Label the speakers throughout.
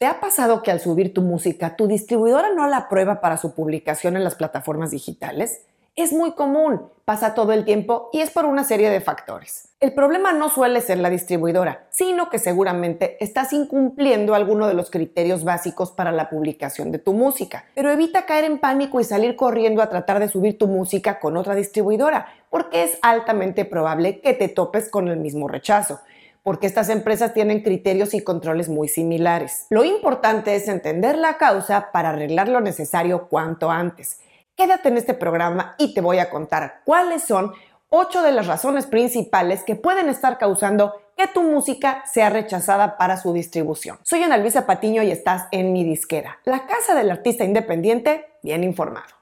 Speaker 1: ¿Te ha pasado que al subir tu música, tu distribuidora no la aprueba para su publicación en las plataformas digitales? Es muy común, pasa todo el tiempo y es por una serie de factores. El problema no suele ser la distribuidora, sino que seguramente estás incumpliendo alguno de los criterios básicos para la publicación de tu música. Pero evita caer en pánico y salir corriendo a tratar de subir tu música con otra distribuidora, porque es altamente probable que te topes con el mismo rechazo porque estas empresas tienen criterios y controles muy similares. Lo importante es entender la causa para arreglar lo necesario cuanto antes. Quédate en este programa y te voy a contar cuáles son ocho de las razones principales que pueden estar causando que tu música sea rechazada para su distribución. Soy Ana Luisa Patiño y estás en Mi Disquera, la casa del artista independiente bien informado.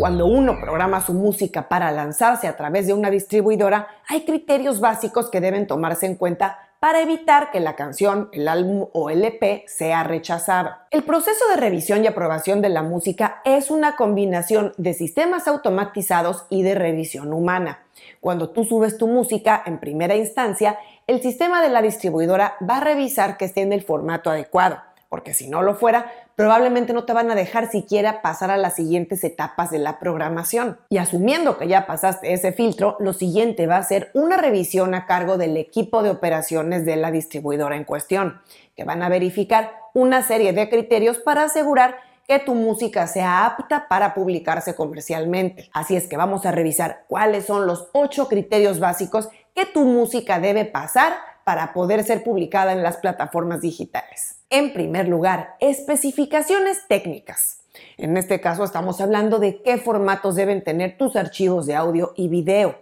Speaker 1: Cuando uno programa su música para lanzarse a través de una distribuidora, hay criterios básicos que deben tomarse en cuenta para evitar que la canción, el álbum o el EP sea rechazada. El proceso de revisión y aprobación de la música es una combinación de sistemas automatizados y de revisión humana. Cuando tú subes tu música en primera instancia, el sistema de la distribuidora va a revisar que esté en el formato adecuado porque si no lo fuera, probablemente no te van a dejar siquiera pasar a las siguientes etapas de la programación. Y asumiendo que ya pasaste ese filtro, lo siguiente va a ser una revisión a cargo del equipo de operaciones de la distribuidora en cuestión, que van a verificar una serie de criterios para asegurar que tu música sea apta para publicarse comercialmente. Así es que vamos a revisar cuáles son los ocho criterios básicos que tu música debe pasar para poder ser publicada en las plataformas digitales. En primer lugar, especificaciones técnicas. En este caso estamos hablando de qué formatos deben tener tus archivos de audio y video.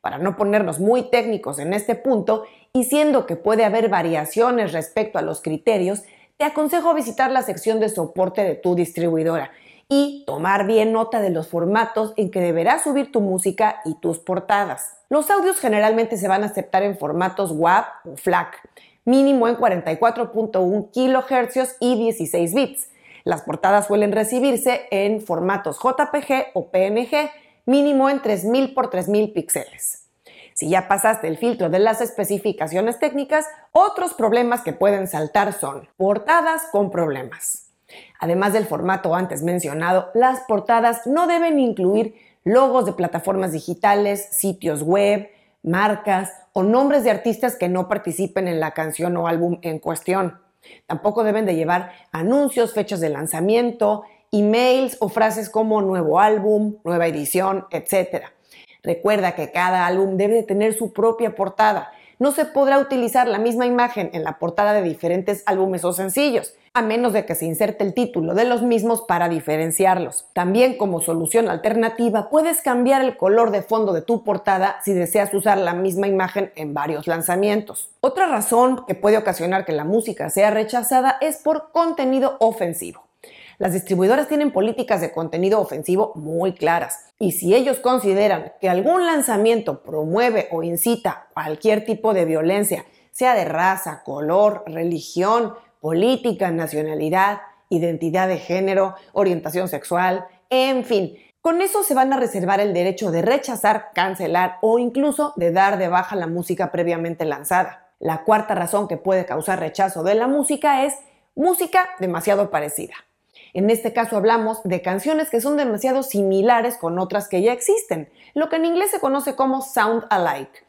Speaker 1: Para no ponernos muy técnicos en este punto, y siendo que puede haber variaciones respecto a los criterios, te aconsejo visitar la sección de soporte de tu distribuidora y tomar bien nota de los formatos en que deberás subir tu música y tus portadas. Los audios generalmente se van a aceptar en formatos WAV o FLAC mínimo en 44.1 kHz y 16 bits. Las portadas suelen recibirse en formatos JPG o PNG, mínimo en 3000 x 3000 píxeles. Si ya pasaste el filtro de las especificaciones técnicas, otros problemas que pueden saltar son portadas con problemas. Además del formato antes mencionado, las portadas no deben incluir logos de plataformas digitales, sitios web, marcas o nombres de artistas que no participen en la canción o álbum en cuestión. Tampoco deben de llevar anuncios, fechas de lanzamiento, emails o frases como nuevo álbum, nueva edición, etc. Recuerda que cada álbum debe de tener su propia portada. No se podrá utilizar la misma imagen en la portada de diferentes álbumes o sencillos a menos de que se inserte el título de los mismos para diferenciarlos. También como solución alternativa puedes cambiar el color de fondo de tu portada si deseas usar la misma imagen en varios lanzamientos. Otra razón que puede ocasionar que la música sea rechazada es por contenido ofensivo. Las distribuidoras tienen políticas de contenido ofensivo muy claras y si ellos consideran que algún lanzamiento promueve o incita cualquier tipo de violencia, sea de raza, color, religión, política, nacionalidad, identidad de género, orientación sexual, en fin. Con eso se van a reservar el derecho de rechazar, cancelar o incluso de dar de baja la música previamente lanzada. La cuarta razón que puede causar rechazo de la música es música demasiado parecida. En este caso hablamos de canciones que son demasiado similares con otras que ya existen, lo que en inglés se conoce como sound alike.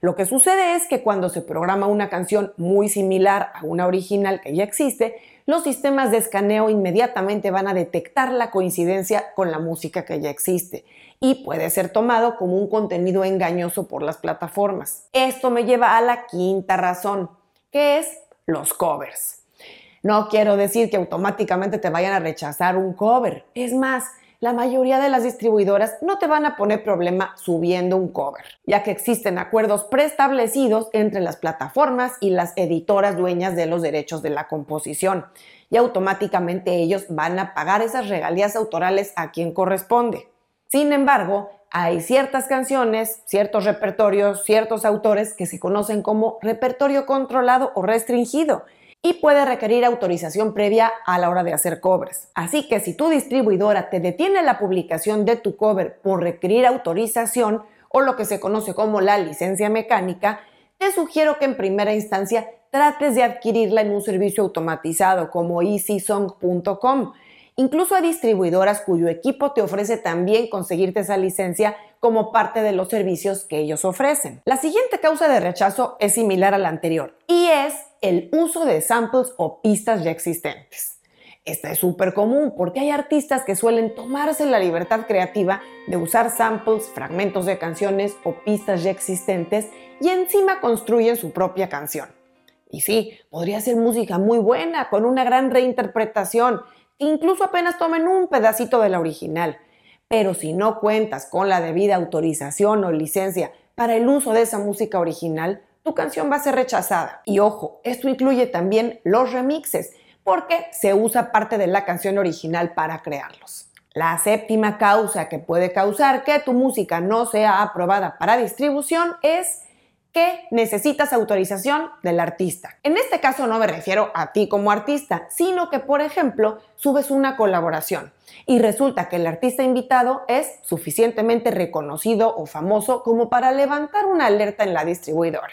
Speaker 1: Lo que sucede es que cuando se programa una canción muy similar a una original que ya existe, los sistemas de escaneo inmediatamente van a detectar la coincidencia con la música que ya existe y puede ser tomado como un contenido engañoso por las plataformas. Esto me lleva a la quinta razón, que es los covers. No quiero decir que automáticamente te vayan a rechazar un cover. Es más, la mayoría de las distribuidoras no te van a poner problema subiendo un cover, ya que existen acuerdos preestablecidos entre las plataformas y las editoras dueñas de los derechos de la composición, y automáticamente ellos van a pagar esas regalías autorales a quien corresponde. Sin embargo, hay ciertas canciones, ciertos repertorios, ciertos autores que se conocen como repertorio controlado o restringido y puede requerir autorización previa a la hora de hacer covers. Así que si tu distribuidora te detiene la publicación de tu cover por requerir autorización, o lo que se conoce como la licencia mecánica, te sugiero que en primera instancia trates de adquirirla en un servicio automatizado como easysong.com. Incluso hay distribuidoras cuyo equipo te ofrece también conseguirte esa licencia como parte de los servicios que ellos ofrecen. La siguiente causa de rechazo es similar a la anterior y es el uso de samples o pistas ya existentes. Esta es súper común porque hay artistas que suelen tomarse la libertad creativa de usar samples, fragmentos de canciones o pistas ya existentes y encima construyen su propia canción. Y sí, podría ser música muy buena, con una gran reinterpretación, incluso apenas tomen un pedacito de la original. Pero si no cuentas con la debida autorización o licencia para el uso de esa música original, tu canción va a ser rechazada. Y ojo, esto incluye también los remixes porque se usa parte de la canción original para crearlos. La séptima causa que puede causar que tu música no sea aprobada para distribución es que necesitas autorización del artista. En este caso no me refiero a ti como artista, sino que, por ejemplo, subes una colaboración y resulta que el artista invitado es suficientemente reconocido o famoso como para levantar una alerta en la distribuidora.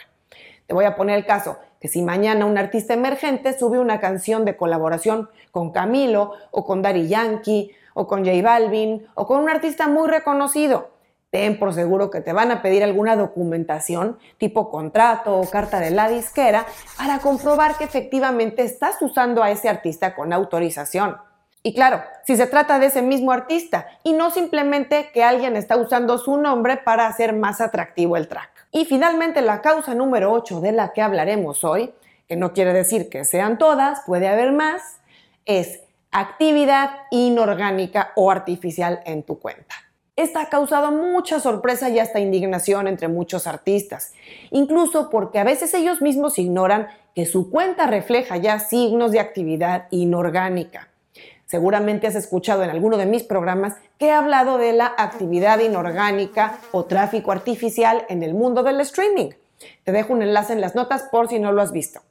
Speaker 1: Voy a poner el caso que si mañana un artista emergente sube una canción de colaboración con Camilo o con Daddy Yankee o con J Balvin o con un artista muy reconocido, ten por seguro que te van a pedir alguna documentación tipo contrato o carta de la disquera para comprobar que efectivamente estás usando a ese artista con autorización. Y claro, si se trata de ese mismo artista y no simplemente que alguien está usando su nombre para hacer más atractivo el track. Y finalmente la causa número 8 de la que hablaremos hoy, que no quiere decir que sean todas, puede haber más, es actividad inorgánica o artificial en tu cuenta. Esta ha causado mucha sorpresa y hasta indignación entre muchos artistas, incluso porque a veces ellos mismos ignoran que su cuenta refleja ya signos de actividad inorgánica. Seguramente has escuchado en alguno de mis programas que he hablado de la actividad inorgánica o tráfico artificial en el mundo del streaming. Te dejo un enlace en las notas por si no lo has visto.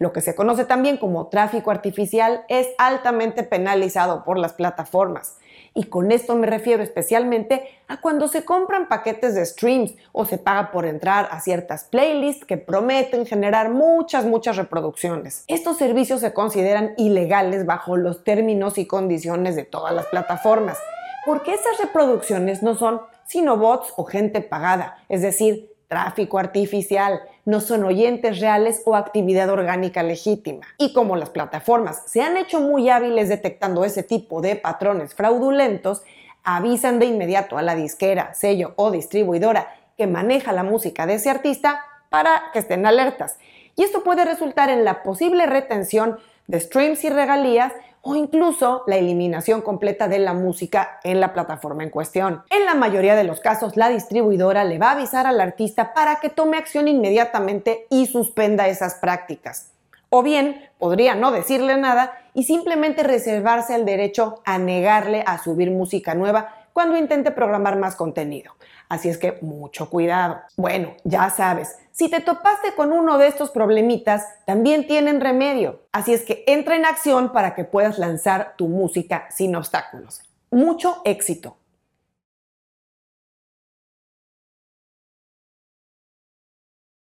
Speaker 1: Lo que se conoce también como tráfico artificial es altamente penalizado por las plataformas. Y con esto me refiero especialmente a cuando se compran paquetes de streams o se paga por entrar a ciertas playlists que prometen generar muchas, muchas reproducciones. Estos servicios se consideran ilegales bajo los términos y condiciones de todas las plataformas, porque esas reproducciones no son sino bots o gente pagada, es decir, tráfico artificial, no son oyentes reales o actividad orgánica legítima. Y como las plataformas se han hecho muy hábiles detectando ese tipo de patrones fraudulentos, avisan de inmediato a la disquera, sello o distribuidora que maneja la música de ese artista para que estén alertas. Y esto puede resultar en la posible retención de streams y regalías o incluso la eliminación completa de la música en la plataforma en cuestión. En la mayoría de los casos, la distribuidora le va a avisar al artista para que tome acción inmediatamente y suspenda esas prácticas. O bien podría no decirle nada y simplemente reservarse el derecho a negarle a subir música nueva cuando intente programar más contenido. Así es que mucho cuidado. Bueno, ya sabes, si te topaste con uno de estos problemitas, también tienen remedio. Así es que entra en acción para que puedas lanzar tu música sin obstáculos. Mucho éxito.